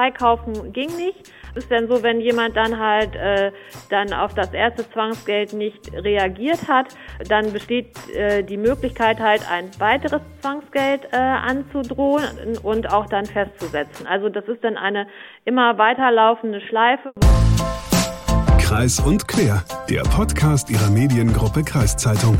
freikaufen ging nicht. Ist denn so, wenn jemand dann halt äh, dann auf das erste Zwangsgeld nicht reagiert hat, dann besteht äh, die Möglichkeit halt ein weiteres Zwangsgeld äh, anzudrohen und auch dann festzusetzen. Also das ist dann eine immer weiterlaufende Schleife. Kreis und Quer, der Podcast ihrer Mediengruppe Kreiszeitung.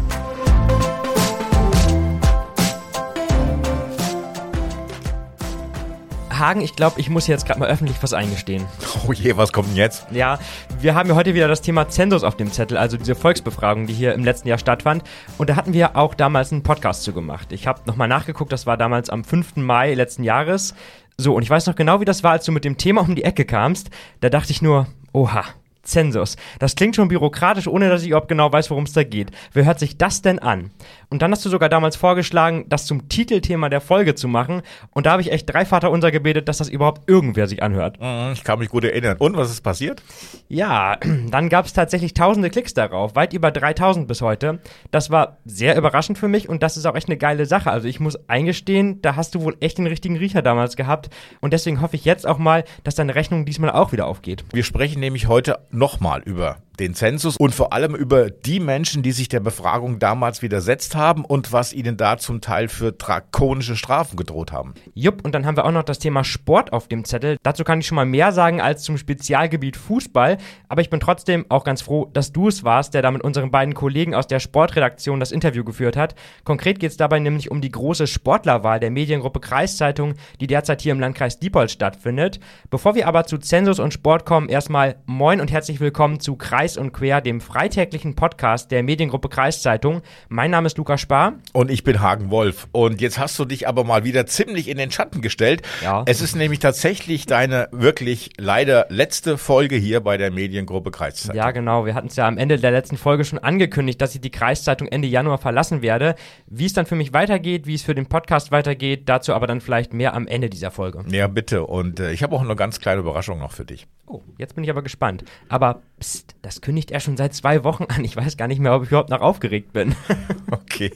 Hagen, ich glaube, ich muss jetzt gerade mal öffentlich was eingestehen. Oh je, was kommt denn jetzt? Ja, wir haben ja heute wieder das Thema Zensus auf dem Zettel, also diese Volksbefragung, die hier im letzten Jahr stattfand. Und da hatten wir auch damals einen Podcast zu gemacht. Ich habe nochmal nachgeguckt, das war damals am 5. Mai letzten Jahres. So, und ich weiß noch genau, wie das war, als du mit dem Thema um die Ecke kamst. Da dachte ich nur, oha, Zensus. Das klingt schon bürokratisch, ohne dass ich überhaupt genau weiß, worum es da geht. Wer hört sich das denn an? Und dann hast du sogar damals vorgeschlagen, das zum Titelthema der Folge zu machen. Und da habe ich echt drei Vater unser gebetet, dass das überhaupt irgendwer sich anhört. Mhm, ich kann mich gut erinnern. Und was ist passiert? Ja, dann gab es tatsächlich tausende Klicks darauf, weit über 3000 bis heute. Das war sehr überraschend für mich und das ist auch echt eine geile Sache. Also ich muss eingestehen, da hast du wohl echt den richtigen Riecher damals gehabt. Und deswegen hoffe ich jetzt auch mal, dass deine Rechnung diesmal auch wieder aufgeht. Wir sprechen nämlich heute nochmal über den Zensus und vor allem über die Menschen, die sich der Befragung damals widersetzt haben und was ihnen da zum Teil für drakonische Strafen gedroht haben. Jupp, und dann haben wir auch noch das Thema Sport auf dem Zettel. Dazu kann ich schon mal mehr sagen als zum Spezialgebiet Fußball, aber ich bin trotzdem auch ganz froh, dass du es warst, der da mit unseren beiden Kollegen aus der Sportredaktion das Interview geführt hat. Konkret geht es dabei nämlich um die große Sportlerwahl der Mediengruppe Kreiszeitung, die derzeit hier im Landkreis Diepholz stattfindet. Bevor wir aber zu Zensus und Sport kommen, erstmal moin und herzlich willkommen zu Kreis Kreis und Quer, dem freitäglichen Podcast der Mediengruppe Kreiszeitung. Mein Name ist Lukas Spar. Und ich bin Hagen Wolf. Und jetzt hast du dich aber mal wieder ziemlich in den Schatten gestellt. Ja. Es ist nämlich tatsächlich deine wirklich leider letzte Folge hier bei der Mediengruppe Kreiszeitung. Ja, genau. Wir hatten es ja am Ende der letzten Folge schon angekündigt, dass ich die Kreiszeitung Ende Januar verlassen werde. Wie es dann für mich weitergeht, wie es für den Podcast weitergeht, dazu aber dann vielleicht mehr am Ende dieser Folge. Ja, bitte. Und äh, ich habe auch eine ganz kleine Überraschung noch für dich. Oh, jetzt bin ich aber gespannt. Aber pst, das kündigt er schon seit zwei Wochen an. Ich weiß gar nicht mehr, ob ich überhaupt noch aufgeregt bin. okay.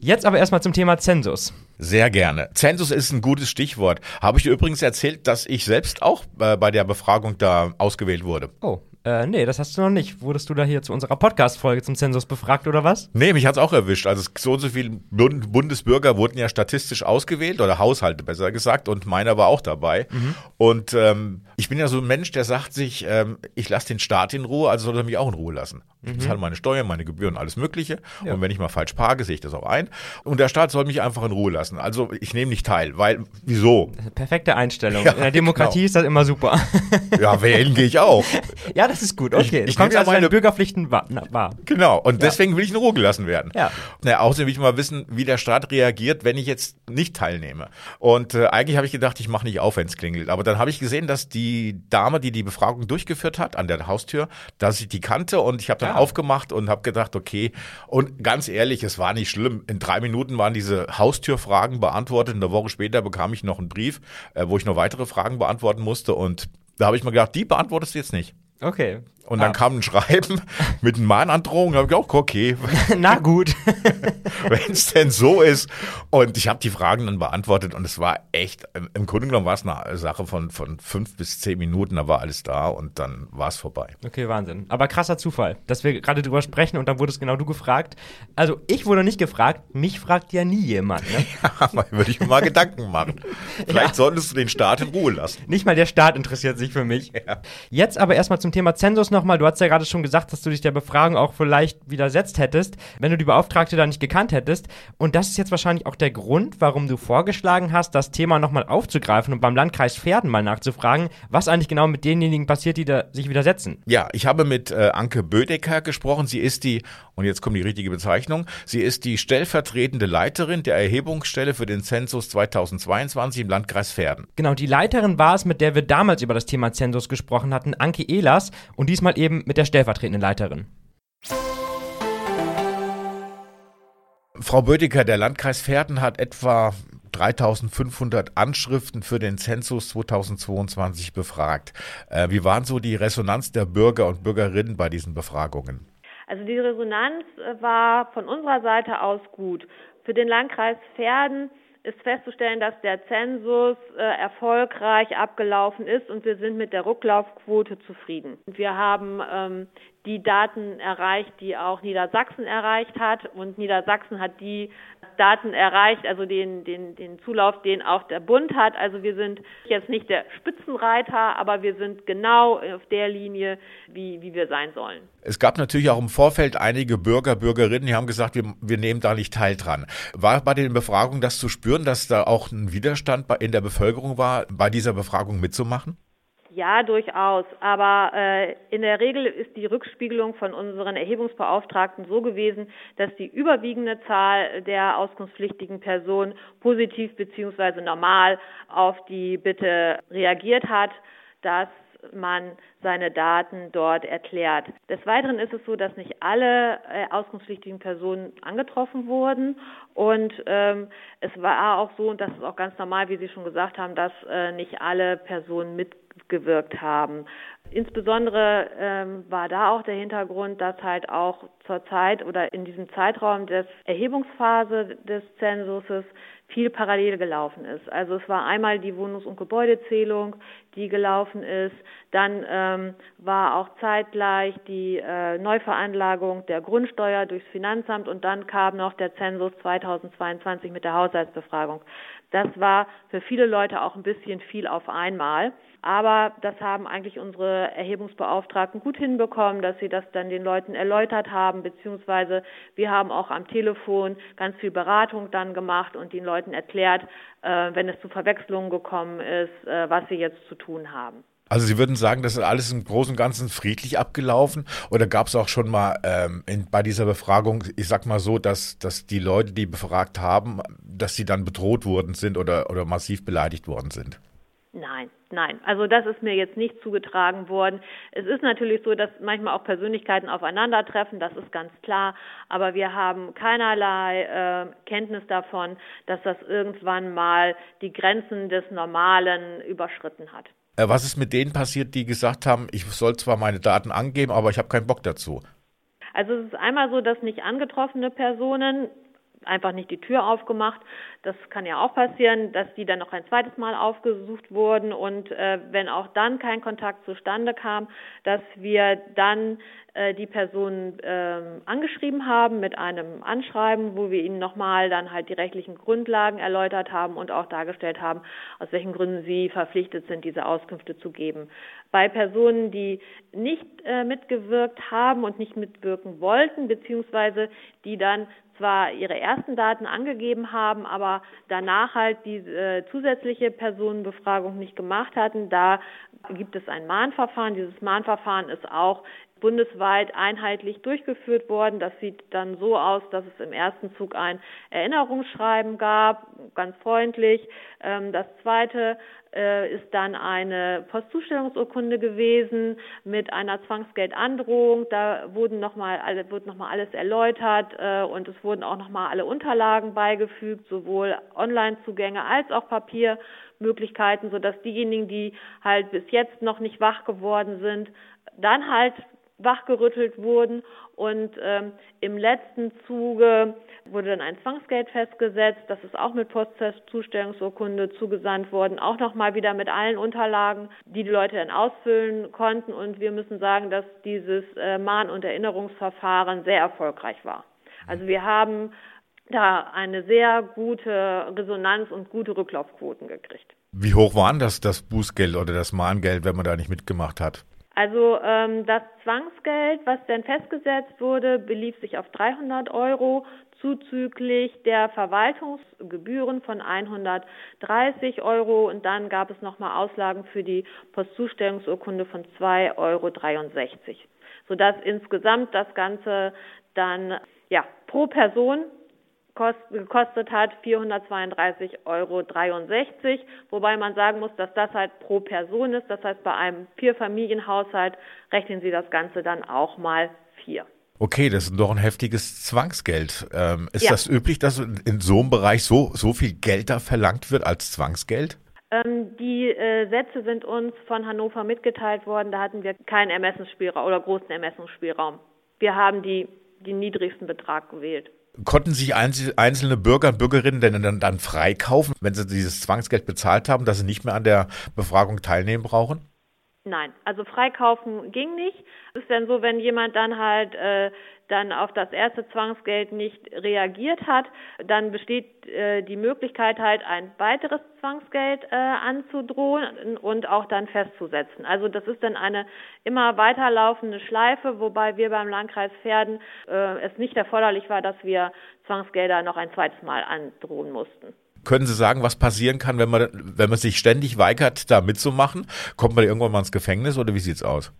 Jetzt aber erstmal zum Thema Zensus. Sehr gerne. Zensus ist ein gutes Stichwort. Habe ich dir übrigens erzählt, dass ich selbst auch äh, bei der Befragung da ausgewählt wurde. Oh, äh, nee, das hast du noch nicht. Wurdest du da hier zu unserer Podcast-Folge zum Zensus befragt oder was? Nee, mich hat's auch erwischt. Also so und so viele Bundesbürger wurden ja statistisch ausgewählt oder Haushalte besser gesagt und meiner war auch dabei. Mhm. Und ähm, ich bin ja so ein Mensch, der sagt sich, ähm, ich lasse den Staat in Ruhe, also soll er mich auch in Ruhe lassen. Ich mhm. bezahle meine Steuern, meine Gebühren, alles Mögliche. Ja. Und wenn ich mal falsch parke, sehe ich das auch ein. Und der Staat soll mich einfach in Ruhe lassen. Also ich nehme nicht teil, weil wieso? Perfekte Einstellung. Ja, in der Demokratie genau. ist das immer super. Ja, wählen gehe ich auch. ja, das ist gut. Okay, ich, ich kommst also meine Bürgerpflichten wahr. wahr. Genau. Und ja. deswegen will ich in Ruhe gelassen werden. Ja. Na, außerdem will ich mal wissen, wie der Staat reagiert, wenn ich jetzt nicht teilnehme. Und äh, eigentlich habe ich gedacht, ich mache nicht auf, wenn es klingelt. Aber dann habe ich gesehen, dass die Dame, die die Befragung durchgeführt hat an der Haustür, dass ich die kannte und ich habe dann ja. aufgemacht und habe gedacht, okay. Und ganz ehrlich, es war nicht schlimm. In drei Minuten waren diese Haustürfragen beantwortet. Eine Woche später bekam ich noch einen Brief, äh, wo ich noch weitere Fragen beantworten musste. Und da habe ich mir gedacht, die beantwortest du jetzt nicht. Okay. Und dann ah. kam ein Schreiben mit einer Mahnandrohung, da habe ich auch, okay. Na gut. Wenn es denn so ist. Und ich habe die Fragen dann beantwortet und es war echt, im Grunde genommen war es eine Sache von, von fünf bis zehn Minuten, da war alles da und dann war es vorbei. Okay, Wahnsinn. Aber krasser Zufall, dass wir gerade drüber sprechen und dann wurdest genau du gefragt. Also ich wurde nicht gefragt, mich fragt ja nie jemand. Ne? Ja, würde ich mir mal Gedanken machen. Vielleicht ja. solltest du den Staat in Ruhe lassen. Nicht mal der Staat interessiert sich für mich. Ja. Jetzt aber erstmal zum Thema Zensus noch nochmal, du hast ja gerade schon gesagt, dass du dich der Befragung auch vielleicht widersetzt hättest, wenn du die Beauftragte da nicht gekannt hättest. Und das ist jetzt wahrscheinlich auch der Grund, warum du vorgeschlagen hast, das Thema nochmal aufzugreifen und beim Landkreis Pferden mal nachzufragen, was eigentlich genau mit denjenigen passiert, die da sich widersetzen. Ja, ich habe mit äh, Anke Bödecker gesprochen. Sie ist die, und jetzt kommt die richtige Bezeichnung, sie ist die stellvertretende Leiterin der Erhebungsstelle für den Zensus 2022 im Landkreis Pferden. Genau, die Leiterin war es, mit der wir damals über das Thema Zensus gesprochen hatten, Anke Ehlers. Und diesmal diesmal eben mit der stellvertretenden Leiterin. Frau Bödecker, der Landkreis Pferden hat etwa 3500 Anschriften für den Zensus 2022 befragt. Äh, wie waren so die Resonanz der Bürger und Bürgerinnen bei diesen Befragungen? Also die Resonanz äh, war von unserer Seite aus gut. Für den Landkreis Pferden ist festzustellen, dass der Zensus äh, erfolgreich abgelaufen ist und wir sind mit der Rücklaufquote zufrieden. Wir haben ähm, die Daten erreicht, die auch Niedersachsen erreicht hat. Und Niedersachsen hat die Daten erreicht, also den, den, den Zulauf, den auch der Bund hat. Also wir sind jetzt nicht der Spitzenreiter, aber wir sind genau auf der Linie, wie, wie wir sein sollen. Es gab natürlich auch im Vorfeld einige Bürger, Bürgerinnen, die haben gesagt, wir, wir nehmen da nicht teil dran. War bei den Befragungen das zu spüren, dass da auch ein Widerstand in der Bevölkerung war, bei dieser Befragung mitzumachen? Ja, durchaus. Aber äh, in der Regel ist die Rückspiegelung von unseren Erhebungsbeauftragten so gewesen, dass die überwiegende Zahl der auskunftspflichtigen Personen positiv bzw. normal auf die Bitte reagiert hat, dass man seine Daten dort erklärt. Des Weiteren ist es so, dass nicht alle äh, auskunftspflichtigen Personen angetroffen wurden und ähm, es war auch so, und das ist auch ganz normal, wie Sie schon gesagt haben, dass äh, nicht alle Personen mitgewirkt haben. Insbesondere ähm, war da auch der Hintergrund, dass halt auch zur Zeit oder in diesem Zeitraum des Erhebungsphase des Zensuses viel parallel gelaufen ist. Also es war einmal die Wohnungs- und Gebäudezählung, die gelaufen ist. Dann ähm, war auch zeitgleich die äh, Neuveranlagung der Grundsteuer durchs Finanzamt und dann kam noch der Zensus 2022 mit der Haushaltsbefragung. Das war für viele Leute auch ein bisschen viel auf einmal. Aber das haben eigentlich unsere Erhebungsbeauftragten gut hinbekommen, dass sie das dann den Leuten erläutert haben, beziehungsweise wir haben auch am Telefon ganz viel Beratung dann gemacht und den Leuten erklärt, äh, wenn es zu Verwechslungen gekommen ist, äh, was sie jetzt zu tun haben. Also Sie würden sagen, das ist alles im Großen und Ganzen friedlich abgelaufen? Oder gab es auch schon mal ähm, in, bei dieser Befragung, ich sag mal so, dass, dass die Leute, die befragt haben, dass sie dann bedroht worden sind oder, oder massiv beleidigt worden sind? Nein, nein. Also das ist mir jetzt nicht zugetragen worden. Es ist natürlich so, dass manchmal auch Persönlichkeiten aufeinandertreffen, das ist ganz klar. Aber wir haben keinerlei äh, Kenntnis davon, dass das irgendwann mal die Grenzen des Normalen überschritten hat. Äh, was ist mit denen passiert, die gesagt haben, ich soll zwar meine Daten angeben, aber ich habe keinen Bock dazu? Also es ist einmal so, dass nicht angetroffene Personen einfach nicht die Tür aufgemacht. Das kann ja auch passieren, dass die dann noch ein zweites Mal aufgesucht wurden und äh, wenn auch dann kein Kontakt zustande kam, dass wir dann äh, die Personen äh, angeschrieben haben mit einem Anschreiben, wo wir ihnen nochmal dann halt die rechtlichen Grundlagen erläutert haben und auch dargestellt haben, aus welchen Gründen sie verpflichtet sind, diese Auskünfte zu geben. Bei Personen, die nicht äh, mitgewirkt haben und nicht mitwirken wollten, beziehungsweise die dann zwar ihre ersten Daten angegeben haben, aber danach halt die äh, zusätzliche Personenbefragung nicht gemacht hatten. Da gibt es ein Mahnverfahren. Dieses Mahnverfahren ist auch bundesweit einheitlich durchgeführt worden. Das sieht dann so aus, dass es im ersten Zug ein Erinnerungsschreiben gab, ganz freundlich. Ähm, das zweite äh, ist dann eine Postzustellungsurkunde gewesen mit einer Zwangsgeldandrohung. Da wurden noch mal alle, wurde nochmal alles erläutert äh, und es wurden auch nochmal alle Unterlagen beigefügt, sowohl Online-Zugänge als auch Papiermöglichkeiten, sodass diejenigen, die halt bis jetzt noch nicht wach geworden sind, dann halt wachgerüttelt wurden und ähm, im letzten Zuge wurde dann ein Zwangsgeld festgesetzt. Das ist auch mit Postzustellungsurkunde zugesandt worden, auch nochmal wieder mit allen Unterlagen, die die Leute dann ausfüllen konnten. Und wir müssen sagen, dass dieses äh, Mahn- und Erinnerungsverfahren sehr erfolgreich war. Also wir haben da eine sehr gute Resonanz und gute Rücklaufquoten gekriegt. Wie hoch waren das, das Bußgeld oder das Mahngeld, wenn man da nicht mitgemacht hat? Also ähm, das Zwangsgeld, was denn festgesetzt wurde, belief sich auf 300 Euro zuzüglich der Verwaltungsgebühren von 130 Euro. Und dann gab es nochmal Auslagen für die Postzustellungsurkunde von 2,63 Euro, sodass insgesamt das Ganze dann ja pro Person gekostet hat 432,63 Euro, wobei man sagen muss, dass das halt pro Person ist. Das heißt, bei einem Vierfamilienhaushalt rechnen Sie das Ganze dann auch mal vier. Okay, das ist doch ein heftiges Zwangsgeld. Ähm, ist ja. das üblich, dass in so einem Bereich so, so viel Geld da verlangt wird als Zwangsgeld? Ähm, die äh, Sätze sind uns von Hannover mitgeteilt worden. Da hatten wir keinen Ermessensspielraum oder großen Ermessensspielraum. Wir haben die, den niedrigsten Betrag gewählt. Konnten sich einzelne Bürger und Bürgerinnen denn dann, dann freikaufen, wenn sie dieses Zwangsgeld bezahlt haben, dass sie nicht mehr an der Befragung teilnehmen brauchen? Nein, also freikaufen ging nicht. Es ist dann so, wenn jemand dann halt äh, dann auf das erste Zwangsgeld nicht reagiert hat, dann besteht äh, die Möglichkeit halt ein weiteres Zwangsgeld äh, anzudrohen und auch dann festzusetzen. Also das ist dann eine immer weiterlaufende Schleife, wobei wir beim Landkreis Pferden äh, es nicht erforderlich war, dass wir Zwangsgelder noch ein zweites Mal androhen mussten. Können Sie sagen, was passieren kann, wenn man, wenn man sich ständig weigert, da mitzumachen? Kommt man irgendwann mal ins Gefängnis oder wie sieht's aus?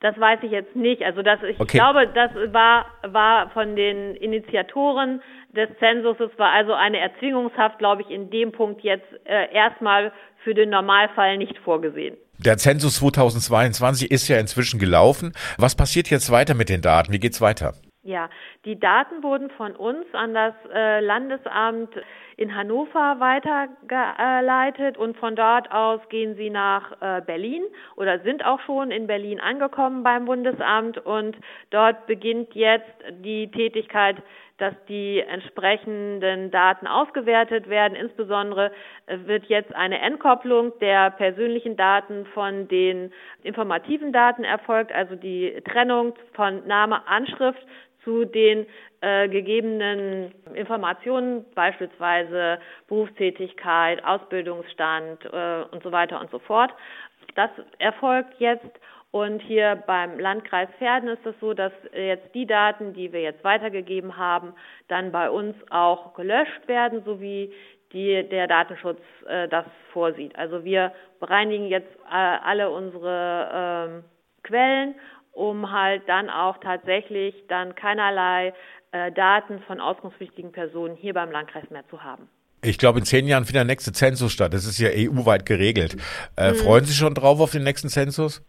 Das weiß ich jetzt nicht. Also das, ich okay. glaube, das war, war von den Initiatoren des Zensuses, war also eine Erzwingungshaft, glaube ich, in dem Punkt jetzt äh, erstmal für den Normalfall nicht vorgesehen. Der Zensus 2022 ist ja inzwischen gelaufen. Was passiert jetzt weiter mit den Daten? Wie geht's weiter? Ja, die Daten wurden von uns an das äh, Landesamt in Hannover weitergeleitet und von dort aus gehen sie nach äh, Berlin oder sind auch schon in Berlin angekommen beim Bundesamt und dort beginnt jetzt die Tätigkeit dass die entsprechenden Daten ausgewertet werden. Insbesondere äh, wird jetzt eine Entkopplung der persönlichen Daten von den informativen Daten erfolgt, also die Trennung von Name, Anschrift zu den äh, gegebenen Informationen, beispielsweise Berufstätigkeit, Ausbildungsstand äh, und so weiter und so fort. Das erfolgt jetzt und hier beim Landkreis Pferden ist es so, dass jetzt die Daten, die wir jetzt weitergegeben haben, dann bei uns auch gelöscht werden, so wie die, der Datenschutz äh, das vorsieht. Also wir bereinigen jetzt äh, alle unsere ähm, Quellen um halt dann auch tatsächlich dann keinerlei äh, Daten von auskunftspflichtigen Personen hier beim Landkreis mehr zu haben. Ich glaube, in zehn Jahren findet der nächste Zensus statt. Das ist ja EU-weit geregelt. Äh, hm. Freuen Sie sich schon drauf auf den nächsten Zensus?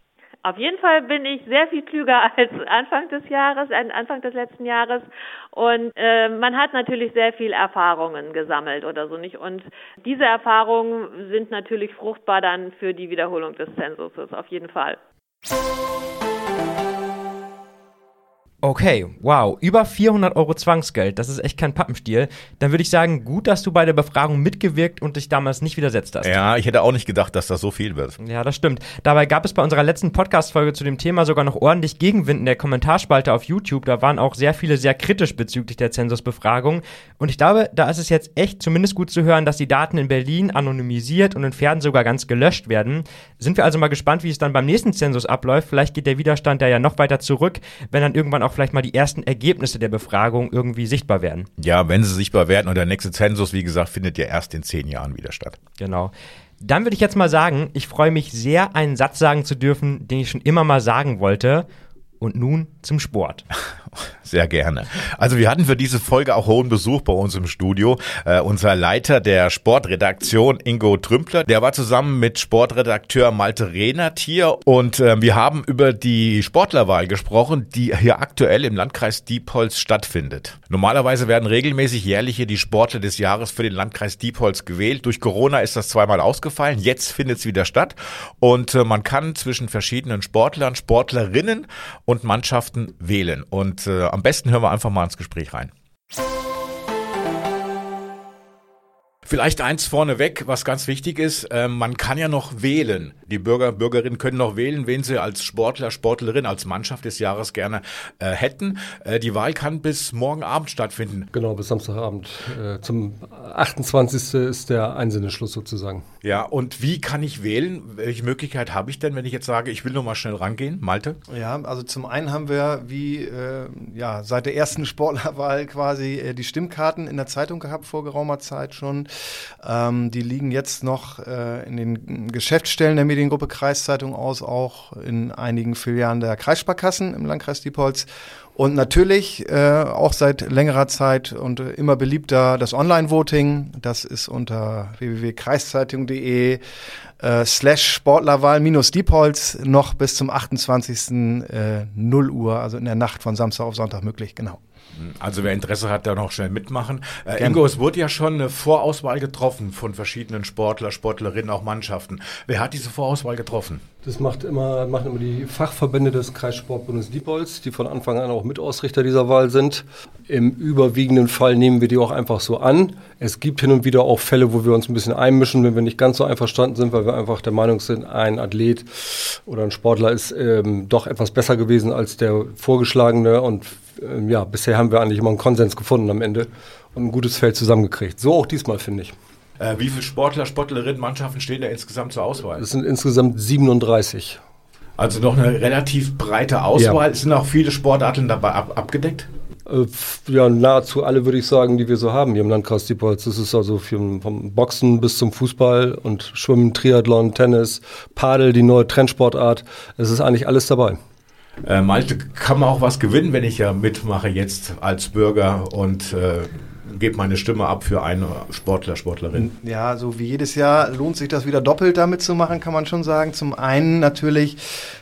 Auf jeden Fall bin ich sehr viel klüger als Anfang des Jahres, Anfang des letzten Jahres. Und äh, man hat natürlich sehr viel Erfahrungen gesammelt oder so nicht. Und diese Erfahrungen sind natürlich fruchtbar dann für die Wiederholung des Zensuses, auf jeden Fall. Okay, wow, über 400 Euro Zwangsgeld, das ist echt kein Pappenstiel. Dann würde ich sagen, gut, dass du bei der Befragung mitgewirkt und dich damals nicht widersetzt hast. Ja, ich hätte auch nicht gedacht, dass das so viel wird. Ja, das stimmt. Dabei gab es bei unserer letzten Podcast-Folge zu dem Thema sogar noch ordentlich Gegenwind in der Kommentarspalte auf YouTube. Da waren auch sehr viele sehr kritisch bezüglich der Zensusbefragung. Und ich glaube, da ist es jetzt echt zumindest gut zu hören, dass die Daten in Berlin anonymisiert und in Pferden sogar ganz gelöscht werden. Sind wir also mal gespannt, wie es dann beim nächsten Zensus abläuft. Vielleicht geht der Widerstand da ja noch weiter zurück, wenn dann irgendwann auch vielleicht mal die ersten Ergebnisse der Befragung irgendwie sichtbar werden. Ja, wenn sie sichtbar werden und der nächste Zensus, wie gesagt, findet ja erst in zehn Jahren wieder statt. Genau. Dann würde ich jetzt mal sagen, ich freue mich sehr, einen Satz sagen zu dürfen, den ich schon immer mal sagen wollte. Und nun zum Sport. Sehr gerne. Also wir hatten für diese Folge auch hohen Besuch bei uns im Studio. Äh, unser Leiter der Sportredaktion, Ingo Trümpler, der war zusammen mit Sportredakteur Malte Rehnert hier und äh, wir haben über die Sportlerwahl gesprochen, die hier aktuell im Landkreis Diepholz stattfindet. Normalerweise werden regelmäßig jährlich hier die Sportler des Jahres für den Landkreis Diepholz gewählt. Durch Corona ist das zweimal ausgefallen. Jetzt findet es wieder statt und äh, man kann zwischen verschiedenen Sportlern, Sportlerinnen und Mannschaften wählen. Und äh, am besten hören wir einfach mal ins Gespräch rein. Vielleicht eins vorneweg, was ganz wichtig ist, äh, man kann ja noch wählen. Die Bürger, Bürgerinnen können noch wählen, wen sie als Sportler, Sportlerin, als Mannschaft des Jahres gerne äh, hätten. Äh, die Wahl kann bis morgen Abend stattfinden. Genau, bis Samstagabend. Äh, zum 28. ist der Einsinneschluss sozusagen. Ja, und wie kann ich wählen? Welche Möglichkeit habe ich denn, wenn ich jetzt sage, ich will nur mal schnell rangehen? Malte? Ja, also zum einen haben wir wie äh, ja, seit der ersten Sportlerwahl quasi äh, die Stimmkarten in der Zeitung gehabt vor geraumer Zeit schon. Ähm, die liegen jetzt noch äh, in den Geschäftsstellen der Mediengruppe Kreiszeitung aus, auch in einigen Filialen der Kreissparkassen im Landkreis Diepholz. Und natürlich äh, auch seit längerer Zeit und äh, immer beliebter das Online-Voting. Das ist unter www.kreiszeitung.de äh, slash Sportlerwahl minus Diepholz noch bis zum 28. Äh, 0 Uhr, also in der Nacht von Samstag auf Sonntag möglich, genau. Also wer Interesse hat, da noch schnell mitmachen. Äh, Ingo, es wurde ja schon eine Vorauswahl getroffen von verschiedenen Sportler, Sportlerinnen, auch Mannschaften. Wer hat diese Vorauswahl getroffen? Das macht immer, machen immer die Fachverbände des Kreissportbundes Diepholz, die von Anfang an auch Mitausrichter dieser Wahl sind. Im überwiegenden Fall nehmen wir die auch einfach so an. Es gibt hin und wieder auch Fälle, wo wir uns ein bisschen einmischen, wenn wir nicht ganz so einverstanden sind, weil wir einfach der Meinung sind, ein Athlet oder ein Sportler ist ähm, doch etwas besser gewesen als der vorgeschlagene. Und ja, bisher haben wir eigentlich immer einen Konsens gefunden am Ende und ein gutes Feld zusammengekriegt. So auch diesmal, finde ich. Äh, wie viele Sportler, Sportlerinnen, Mannschaften stehen da insgesamt zur Auswahl? Es sind insgesamt 37. Also noch eine relativ breite Auswahl. Ja. Sind auch viele Sportarten dabei ab abgedeckt? Äh, ja, nahezu alle würde ich sagen, die wir so haben hier im Landkreis Diepholz. Das ist also vom Boxen bis zum Fußball und Schwimmen, Triathlon, Tennis, Padel, die neue Trendsportart. Es ist eigentlich alles dabei. Äh, Malte, kann man auch was gewinnen, wenn ich ja mitmache jetzt als Bürger und äh, gebe meine Stimme ab für eine Sportler, Sportlerin. Ja, so wie jedes Jahr lohnt sich das wieder doppelt damit zu machen, kann man schon sagen. Zum einen natürlich,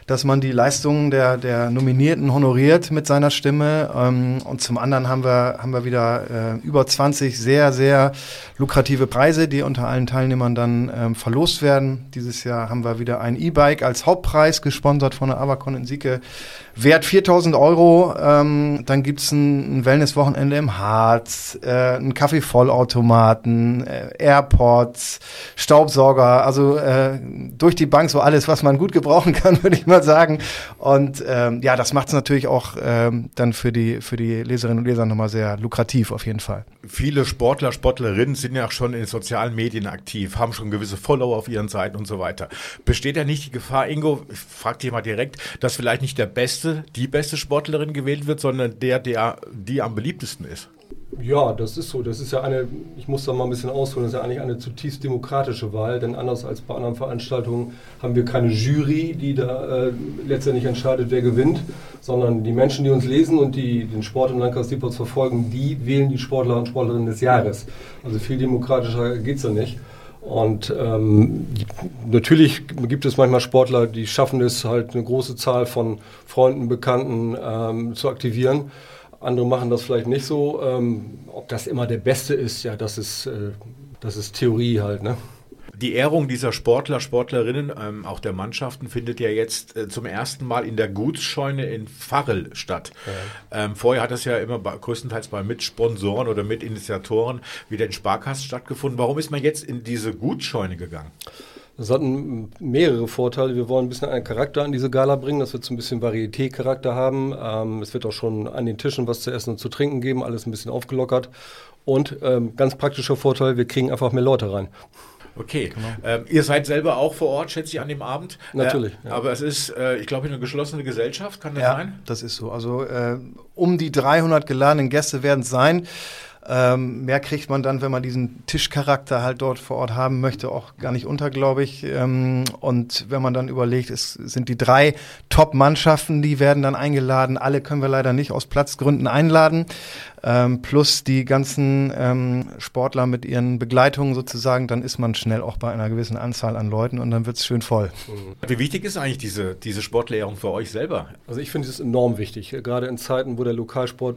dass man die Leistungen der, der Nominierten honoriert mit seiner Stimme. Ähm, und zum anderen haben wir, haben wir wieder äh, über 20 sehr, sehr lukrative Preise, die unter allen Teilnehmern dann ähm, verlost werden. Dieses Jahr haben wir wieder ein E-Bike als Hauptpreis, gesponsert von der Avacon in Sieke. Wert 4000 Euro. Ähm, dann gibt's ein, ein Wellnesswochenende im Harz, äh, einen Kaffeevollautomaten, äh, Airpods, Staubsauger, also äh, durch die Bank so alles, was man gut gebrauchen kann, würde ich mal sagen. Und ähm, ja, das macht es natürlich auch ähm, dann für die, für die Leserinnen und Leser nochmal sehr lukrativ auf jeden Fall. Viele Sportler, Sportlerinnen sind ja auch schon in sozialen Medien aktiv, haben schon gewisse Follower auf ihren Seiten und so weiter. Besteht ja nicht die Gefahr, Ingo, ich frage dich mal direkt, dass vielleicht nicht der beste, die beste Sportlerin gewählt wird, sondern der, der die am beliebtesten ist. Ja, das ist so. Das ist ja eine, ich muss da mal ein bisschen ausholen, das ist ja eigentlich eine zutiefst demokratische Wahl, denn anders als bei anderen Veranstaltungen haben wir keine Jury, die da äh, letztendlich entscheidet, wer gewinnt, sondern die Menschen, die uns lesen und die den Sport im Landkreis Diepholz verfolgen, die wählen die Sportler und Sportlerinnen des Jahres. Also viel demokratischer geht es ja nicht. Und ähm, natürlich gibt es manchmal Sportler, die schaffen es halt eine große Zahl von Freunden, Bekannten ähm, zu aktivieren. Andere machen das vielleicht nicht so. Ähm, ob das immer der Beste ist, ja, das ist, äh, das ist Theorie halt. Ne? Die Ehrung dieser Sportler, Sportlerinnen, ähm, auch der Mannschaften, findet ja jetzt äh, zum ersten Mal in der Gutsscheune in Farrel statt. Ja. Ähm, vorher hat das ja immer bei, größtenteils bei Mitsponsoren oder Mitinitiatoren wieder in Sparkassen stattgefunden. Warum ist man jetzt in diese Gutscheune gegangen? Das hat mehrere Vorteile. Wir wollen ein bisschen einen Charakter an diese Gala bringen, dass wir so ein bisschen Varieté-Charakter haben. Ähm, es wird auch schon an den Tischen was zu essen und zu trinken geben, alles ein bisschen aufgelockert. Und ähm, ganz praktischer Vorteil, wir kriegen einfach mehr Leute rein. Okay. Genau. Ähm, ihr seid selber auch vor Ort, schätze ich, an dem Abend. Natürlich. Äh, ja. Aber es ist, äh, ich glaube, eine geschlossene Gesellschaft, kann das ja, sein? Das ist so. Also äh, um die 300 geladenen Gäste werden es sein. Ähm, mehr kriegt man dann, wenn man diesen Tischcharakter halt dort vor Ort haben möchte, auch gar nicht unter, glaube ich. Ähm, und wenn man dann überlegt, es sind die drei Top-Mannschaften, die werden dann eingeladen. Alle können wir leider nicht aus Platzgründen einladen. Ähm, plus die ganzen ähm, Sportler mit ihren Begleitungen sozusagen, dann ist man schnell auch bei einer gewissen Anzahl an Leuten und dann wird es schön voll. Wie wichtig ist eigentlich diese, diese Sportlehrung für euch selber? Also ich finde es enorm wichtig, gerade in Zeiten, wo der Lokalsport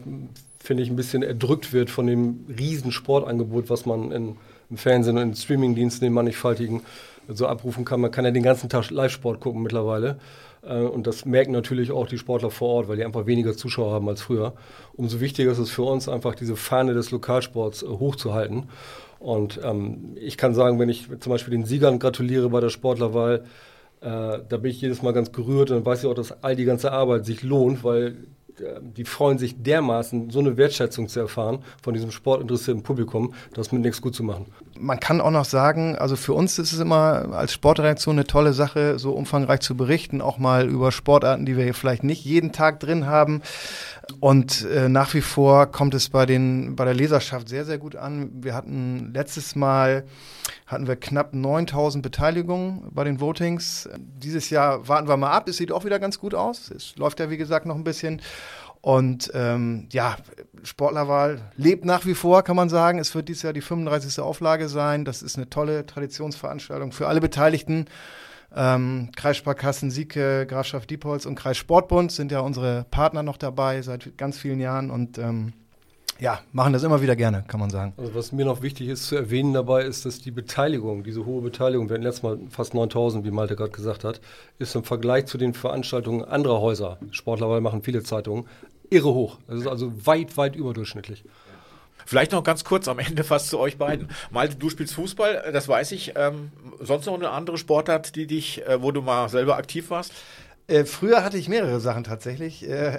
finde ich, ein bisschen erdrückt wird von dem riesen Sportangebot, was man in, im Fernsehen und in Streamingdiensten, den mannigfaltigen, so abrufen kann. Man kann ja den ganzen Tag Live-Sport gucken mittlerweile. Äh, und das merken natürlich auch die Sportler vor Ort, weil die einfach weniger Zuschauer haben als früher. Umso wichtiger ist es für uns einfach, diese Fahne des Lokalsports äh, hochzuhalten. Und ähm, ich kann sagen, wenn ich zum Beispiel den Siegern gratuliere bei der Sportlerwahl, äh, da bin ich jedes Mal ganz gerührt und weiß ich auch, dass all die ganze Arbeit sich lohnt, weil die freuen sich dermaßen, so eine Wertschätzung zu erfahren von diesem sportinteressierten Publikum, das mit nichts gut zu machen. Man kann auch noch sagen, also für uns ist es immer als Sportreaktion eine tolle Sache, so umfangreich zu berichten, auch mal über Sportarten, die wir hier vielleicht nicht jeden Tag drin haben. Und äh, nach wie vor kommt es bei, den, bei der Leserschaft sehr, sehr gut an. Wir hatten letztes Mal hatten wir knapp 9000 Beteiligungen bei den Votings. Dieses Jahr warten wir mal ab. Es sieht auch wieder ganz gut aus. Es läuft ja, wie gesagt, noch ein bisschen. Und ähm, ja, Sportlerwahl lebt nach wie vor, kann man sagen. Es wird dieses Jahr die 35. Auflage sein. Das ist eine tolle Traditionsveranstaltung für alle Beteiligten. Ähm, Kreissparkassen Sieke, Grafschaft Diepholz und Kreissportbund sind ja unsere Partner noch dabei seit ganz vielen Jahren und ähm, ja, machen das immer wieder gerne, kann man sagen. Also was mir noch wichtig ist zu erwähnen dabei, ist, dass die Beteiligung, diese hohe Beteiligung, wir hatten letztes Mal fast 9000, wie Malte gerade gesagt hat, ist im Vergleich zu den Veranstaltungen anderer Häuser, Sportlerweil machen viele Zeitungen, irre hoch. Das ist also weit, weit überdurchschnittlich. Vielleicht noch ganz kurz am Ende fast zu euch beiden. Malte, du spielst Fußball, das weiß ich. Ähm, sonst noch eine andere Sportart, die dich, äh, wo du mal selber aktiv warst? Äh, früher hatte ich mehrere Sachen tatsächlich. Äh,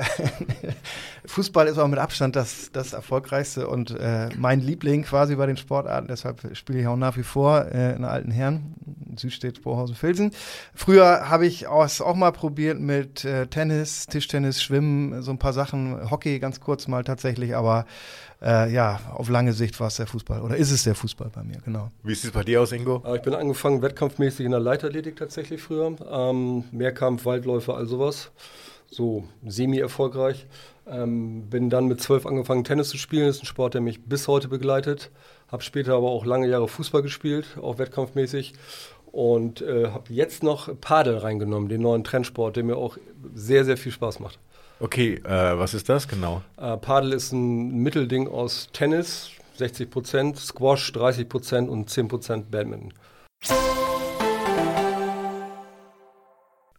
Fußball ist auch mit Abstand das, das erfolgreichste und äh, mein Liebling quasi bei den Sportarten. Deshalb spiele ich auch nach wie vor äh, in alten Herren, Südstedt, Bohausen, Filsen. Früher habe ich es auch mal probiert mit äh, Tennis, Tischtennis, Schwimmen, so ein paar Sachen, Hockey ganz kurz mal tatsächlich, aber äh, ja, auf lange Sicht war es der Fußball oder ist es der Fußball bei mir, genau. Wie sieht es bei dir aus, Ingo? Ich bin angefangen wettkampfmäßig in der Leitathletik tatsächlich früher. Ähm, Mehrkampf, Waldläufe, all sowas. So semi-erfolgreich. Ähm, bin dann mit zwölf angefangen, Tennis zu spielen. Das ist ein Sport, der mich bis heute begleitet. Habe später aber auch lange Jahre Fußball gespielt, auch wettkampfmäßig. Und äh, habe jetzt noch Padel reingenommen, den neuen Trendsport, der mir auch sehr, sehr viel Spaß macht. Okay, äh, was ist das genau? Äh, Padel ist ein Mittelding aus Tennis, 60 Prozent, Squash 30 Prozent und 10 Prozent Badminton.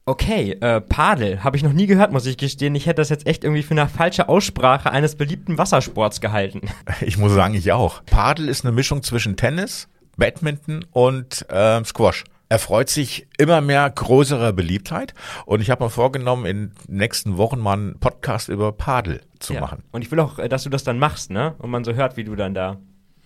Okay, äh, Padel habe ich noch nie gehört, muss ich gestehen. Ich hätte das jetzt echt irgendwie für eine falsche Aussprache eines beliebten Wassersports gehalten. Ich muss sagen, ich auch. Padel ist eine Mischung zwischen Tennis, Badminton und äh, Squash erfreut sich immer mehr größerer Beliebtheit. Und ich habe mir vorgenommen, in den nächsten Wochen mal einen Podcast über Padel zu ja. machen. Und ich will auch, äh, dass du das dann machst, ne? Und man so hört, wie du dann da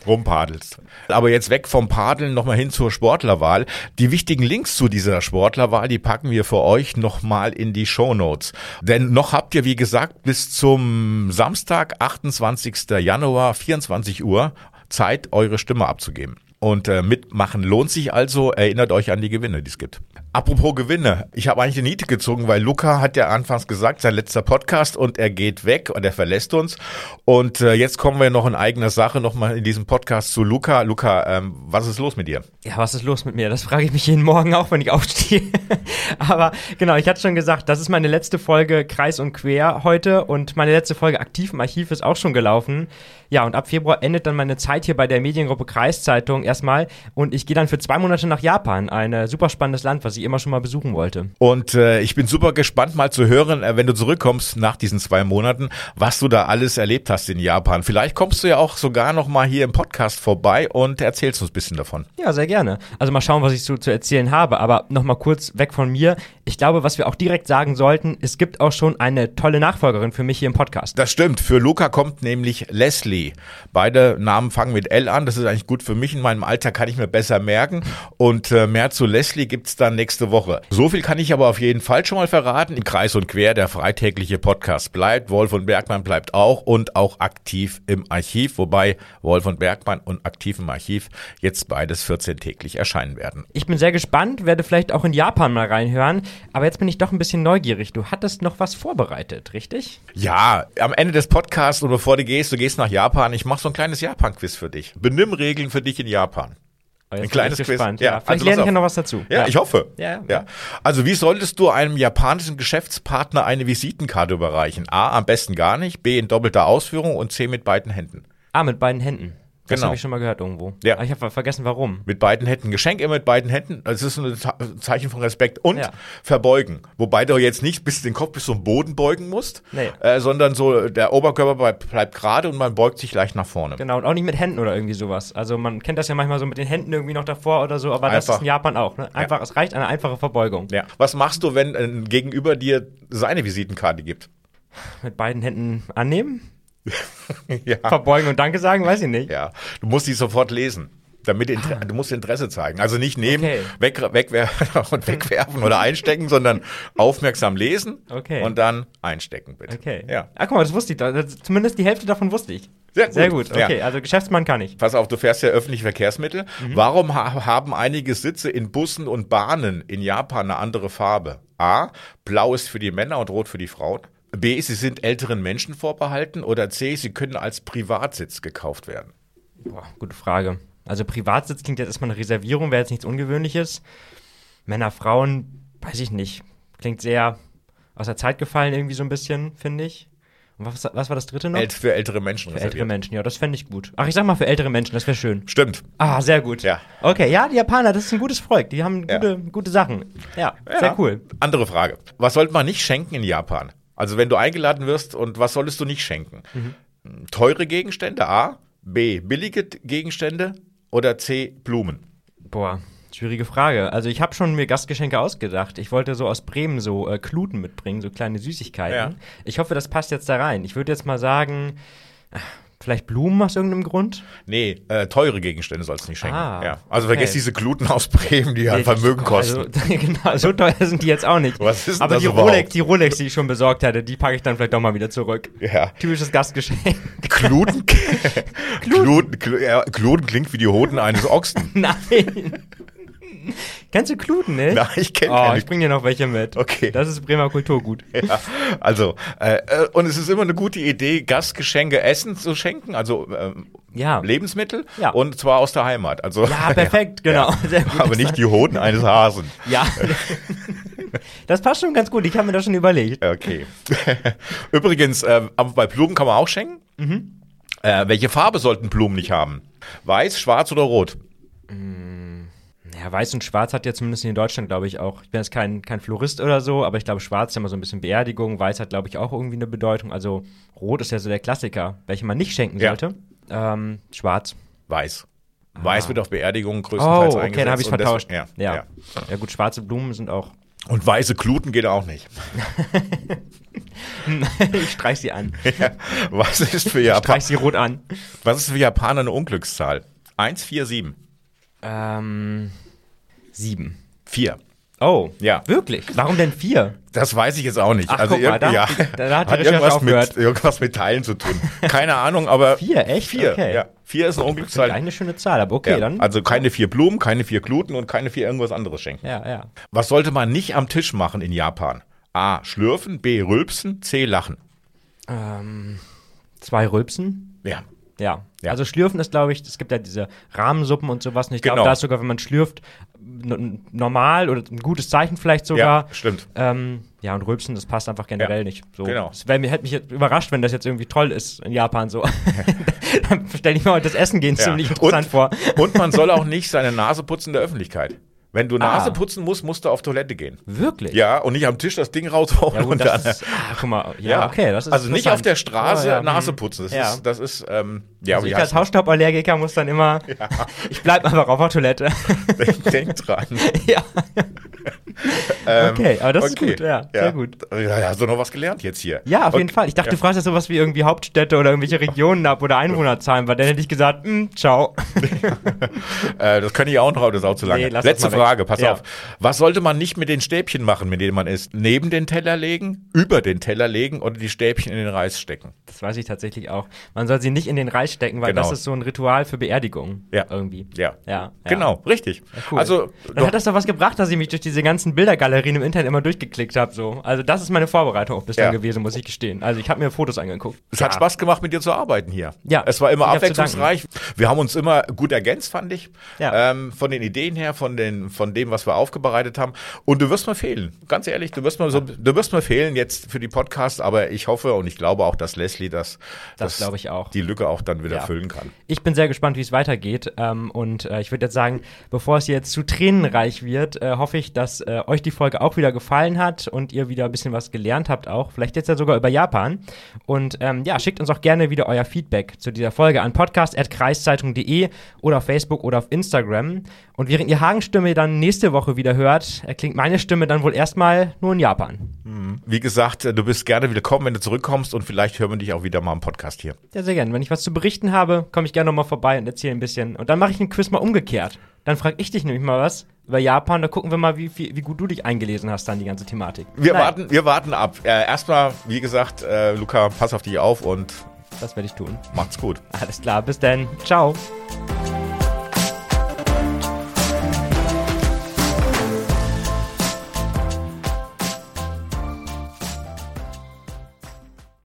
rumpadelst. Aber jetzt weg vom Padeln nochmal hin zur Sportlerwahl. Die wichtigen Links zu dieser Sportlerwahl, die packen wir für euch nochmal in die Show Notes. Denn noch habt ihr, wie gesagt, bis zum Samstag, 28. Januar, 24 Uhr Zeit, eure Stimme abzugeben. Und äh, mitmachen lohnt sich also. Erinnert euch an die Gewinne, die es gibt. Apropos Gewinne. Ich habe eigentlich eine Niete gezogen, weil Luca hat ja anfangs gesagt, sein letzter Podcast und er geht weg und er verlässt uns. Und äh, jetzt kommen wir noch in eigener Sache nochmal in diesem Podcast zu Luca. Luca, ähm, was ist los mit dir? Ja, was ist los mit mir? Das frage ich mich jeden Morgen auch, wenn ich aufstehe. Aber genau, ich hatte schon gesagt, das ist meine letzte Folge Kreis und Quer heute und meine letzte Folge aktiv im Archiv ist auch schon gelaufen. Ja, und ab Februar endet dann meine Zeit hier bei der Mediengruppe Kreiszeitung erstmal und ich gehe dann für zwei Monate nach Japan, ein äh, super spannendes Land, was ich immer schon mal besuchen wollte. Und äh, ich bin super gespannt mal zu hören, äh, wenn du zurückkommst nach diesen zwei Monaten, was du da alles erlebt hast in Japan. Vielleicht kommst du ja auch sogar noch mal hier im Podcast vorbei und erzählst uns ein bisschen davon. Ja, sehr gerne. Also mal schauen, was ich so zu erzählen habe, aber noch mal kurz weg von mir. Ich glaube, was wir auch direkt sagen sollten, es gibt auch schon eine tolle Nachfolgerin für mich hier im Podcast. Das stimmt. Für Luca kommt nämlich Leslie Beide Namen fangen mit L an. Das ist eigentlich gut für mich. In meinem Alter kann ich mir besser merken. Und äh, mehr zu Leslie gibt's dann nächste Woche. So viel kann ich aber auf jeden Fall schon mal verraten. Im Kreis und Quer, der freitägliche Podcast bleibt. Wolf und Bergmann bleibt auch und auch aktiv im Archiv. Wobei Wolf und Bergmann und aktiv im Archiv jetzt beides 14 täglich erscheinen werden. Ich bin sehr gespannt, werde vielleicht auch in Japan mal reinhören. Aber jetzt bin ich doch ein bisschen neugierig. Du hattest noch was vorbereitet, richtig? Ja, am Ende des Podcasts und bevor du gehst, du gehst nach Japan. Ich mache so ein kleines Japan-Quiz für dich. Benimmregeln für dich in Japan. Oh, ein kleines Quiz. Ja, ja. Vielleicht also lerne ich ja noch was dazu. Ja, ja, ich hoffe. Ja, ja. Also wie solltest du einem japanischen Geschäftspartner eine Visitenkarte überreichen? A, am besten gar nicht. B, in doppelter Ausführung. Und C, mit beiden Händen. A, mit beiden Händen. Das genau. habe ich schon mal gehört irgendwo. Ja. Aber ich habe vergessen, warum. Mit beiden Händen. Geschenk immer mit beiden Händen. Das ist ein Zeichen von Respekt. Und ja. verbeugen. Wobei du jetzt nicht bis den Kopf bis zum Boden beugen musst, nee. äh, sondern so der Oberkörper bleibt, bleibt gerade und man beugt sich leicht nach vorne. Genau, und auch nicht mit Händen oder irgendwie sowas. Also man kennt das ja manchmal so mit den Händen irgendwie noch davor oder so, aber Einfach. das ist in Japan auch. Ne? Einfach, ja. es reicht eine einfache Verbeugung. Ja. Was machst du, wenn ein Gegenüber dir seine Visitenkarte gibt? Mit beiden Händen annehmen? ja. Verbeugen und Danke sagen, weiß ich nicht. Ja, du musst die sofort lesen. Damit Inter ah. du musst Interesse zeigen. Also nicht nehmen, okay. weg, wegwerfen und wegwerfen oder einstecken, sondern aufmerksam lesen okay. und dann einstecken, bitte. Okay. Ja. Ah, guck mal, das wusste ich. Zumindest die Hälfte davon wusste ich. Sehr gut. Sehr gut. Okay, ja. also Geschäftsmann kann ich. Pass auf, du fährst ja öffentliche Verkehrsmittel. Mhm. Warum ha haben einige Sitze in Bussen und Bahnen in Japan eine andere Farbe? A. Blau ist für die Männer und rot für die Frauen. B, sie sind älteren Menschen vorbehalten oder C, sie können als Privatsitz gekauft werden? Boah, gute Frage. Also Privatsitz klingt jetzt erstmal eine Reservierung, wäre jetzt nichts Ungewöhnliches. Männer, Frauen, weiß ich nicht. Klingt sehr aus der Zeit gefallen irgendwie so ein bisschen, finde ich. Und was, was war das dritte noch? Für ältere Menschen. Für ältere Menschen, ja, das fände ich gut. Ach, ich sag mal für ältere Menschen, das wäre schön. Stimmt. Ah, sehr gut. Ja. Okay, ja, die Japaner, das ist ein gutes Volk. Die haben Ja. gute, gute Sachen. Ja, Ja. sehr cool. Andere Frage. Was sollte man nicht schenken in Japan? Also wenn du eingeladen wirst und was solltest du nicht schenken? Mhm. Teure Gegenstände, A. B. Billige Gegenstände oder C. Blumen? Boah, schwierige Frage. Also ich habe schon mir Gastgeschenke ausgedacht. Ich wollte so aus Bremen so äh, Kluten mitbringen, so kleine Süßigkeiten. Ja. Ich hoffe, das passt jetzt da rein. Ich würde jetzt mal sagen, vielleicht Blumen aus irgendeinem Grund? Nee, äh, teure Gegenstände sollst du nicht schenken. Ah, ja. Also vergiss okay. diese Gluten aus Bremen, die halt Vermögen kosten. Also, genau, so teuer sind die jetzt auch nicht. Was ist Aber die überhaupt? Rolex, die Rolex, die ich schon besorgt hatte, die packe ich dann vielleicht doch mal wieder zurück. ja. Typisches Gastgeschenk. Kluten, Kluten, Klu- ja, Kluten klingt wie die Hoden eines Ochsen. Nein. Kennst du Kluten, ne? Nein, ich kenn oh, keine. Ich bring dir noch welche mit. Okay. Das ist Bremer Kulturgut. Ja, also, äh, und es ist immer eine gute Idee, Gastgeschenke Essen zu schenken, also ähm, Ja. Lebensmittel, Ja. und zwar aus der Heimat. Also, Ja, perfekt, genau. Sehr gut. Aber nicht die Hoden eines Hasen. Ja. Das passt schon ganz gut. Ich habe mir das schon überlegt. Okay. Übrigens, äh, bei Blumen kann man auch schenken. Mhm. Äh, welche Farbe sollten Blumen nicht haben? Weiß, schwarz oder rot? Ja, Weiß und Schwarz hat ja zumindest in Deutschland, glaube ich, auch. Ich bin jetzt kein, kein Florist oder so, aber ich glaube, Schwarz ist ja immer so ein bisschen Beerdigung. Weiß hat, glaube ich, auch irgendwie eine Bedeutung. Also Rot ist ja so der Klassiker, welche man nicht schenken Ja. sollte. Ähm, Schwarz. Weiß. Weiß wird auf Beerdigungen Oh, größtenteils okay, eingesetzt. dann habe ich deswegen- vertauscht. Ja, ja. ja. ja. gut, schwarze Blumen sind auch. Und weiße Kluten geht auch nicht. ich streich sie an. Ja. Was ist für Ich Japan streich sie rot an. Was ist für Japaner eine Unglückszahl? 1, 4, 7. Ähm, sieben. 4. Oh, Ja. Wirklich? Warum denn vier? Das weiß ich jetzt auch nicht. Ach, also mal, da- ja, da- da hat hat irgendwas mit, irgendwas mit Teilen zu tun. Keine Ahnung, aber Vier, echt? vier. Okay. Ja. Vier ist eine Unglückszahl. eine schöne Zahl, aber okay, Ja. dann. Also keine vier Blumen, keine vier Kluten und keine vier irgendwas anderes schenken. ja, ja. Was sollte man nicht am Tisch machen in Japan? A. Schlürfen, B. Rülpsen, C. Lachen. Ähm, zwei Rülpsen? Ja. Ja. Ja. Also Schlürfen ist, glaube ich, es gibt ja diese Rahmensuppen und sowas. Und ich glaube, Genau. da ist sogar, wenn man schlürft, normal oder ein gutes Zeichen vielleicht sogar. Ja, stimmt. Ähm, ja, und Rülpsen, das passt einfach generell Ja, nicht. So. genau. Es hätte mich jetzt überrascht, wenn das jetzt irgendwie toll ist in Japan so. Dann stelle ich mir heute das Essen gehen Ja. ziemlich interessant und, vor. Und man soll auch nicht seine Nase putzen in der Öffentlichkeit. Wenn du Nase Ah. putzen musst, musst du auf Toilette gehen. Wirklich? Ja, und nicht am Tisch das Ding raushauen Ja, gut, und dann. ist, ah, guck mal, ja, okay, das ist also nicht auf der Straße Ja, ja, Nase putzen. Das Ja. ist, das ist, ähm, ja, Also ich als Hausstauballergiker muss dann immer, ich bleib einfach auf der Toilette. Denk dran. ja. Ähm, Okay, aber das ist okay. gut, ja, sehr gut. Ja, hast du noch was gelernt jetzt hier? Ja, auf Und- jeden Fall. Ich dachte, du fragst jetzt sowas wie irgendwie Hauptstädte oder irgendwelche Regionen ab oder Einwohnerzahlen, weil dann hätte ich gesagt, hm, ciao. Äh, das kann ich auch noch, aber das ist auch zu lange. Nee, Letzte. Frage, pass Ja. auf. Was sollte man nicht mit den Stäbchen machen, mit denen man isst? Neben den Teller legen, über den Teller legen oder die Stäbchen in den Reis stecken? Das weiß ich tatsächlich auch. Man soll sie nicht in den Reis stecken, weil Genau. das ist so ein Ritual für Beerdigungen. Ja. Irgendwie. Ja. Ja. ja. Genau, richtig. Cool. Also, Dann hat das doch was gebracht, dass ich mich durch diese ganzen Bildergalerien im Internet immer durchgeklickt habe. So. Also das ist meine Vorbereitung auch bislang Ja. gewesen, muss ich gestehen. Also ich habe mir Fotos angeguckt. Es hat Ja. Spaß gemacht, mit dir zu arbeiten hier. Ja, Es war immer ich abwechslungsreich. Wir haben uns immer gut ergänzt, fand ich. Ja. Ähm, von den Ideen her, von, den, von dem, was wir aufbereitet haben. Und du wirst mal fehlen. Ganz ehrlich, du wirst mal so, du wirst mal fehlen jetzt für die Podcasts, aber ich hoffe und ich glaube auch, dass Leslie das, Das glaube ich auch. die Lücke auch dann wieder Ja. füllen kann. Ich bin sehr gespannt, wie es weitergeht. Ähm, und äh, ich würde jetzt sagen, bevor es jetzt zu tränenreich wird, äh, hoffe ich, dass äh, euch die Folge auch wieder gefallen hat und ihr wieder ein bisschen was gelernt habt auch. Vielleicht jetzt ja sogar über Japan. Und ähm, ja, schickt uns auch gerne wieder euer Feedback zu dieser Folge an podcast.kreiszeitung.de oder auf Facebook oder auf Instagram. Und während ihr Hagenstimme dann nächste Woche wieder hört, erklingt meine Stimme dann wohl erstmal nur in Japan. Wie gesagt, du bist gerne willkommen, wenn du zurückkommst und vielleicht hören wir dich auch wieder mal im Podcast hier. Ja, sehr gerne. Wenn ich was zu berichten habe, komme ich gerne nochmal vorbei und erzähle ein bisschen. Und dann mache ich ein Quiz mal umgekehrt. Dann frage ich dich nämlich mal was über Japan. Da gucken wir mal, wie, wie, wie gut du dich eingelesen hast dann die ganze Thematik. Wir, Nein, warten, wir warten ab. Äh, erstmal, wie gesagt, äh, Luca, pass auf dich auf und Das werde ich tun. macht's gut. Alles klar, bis dann. Ciao.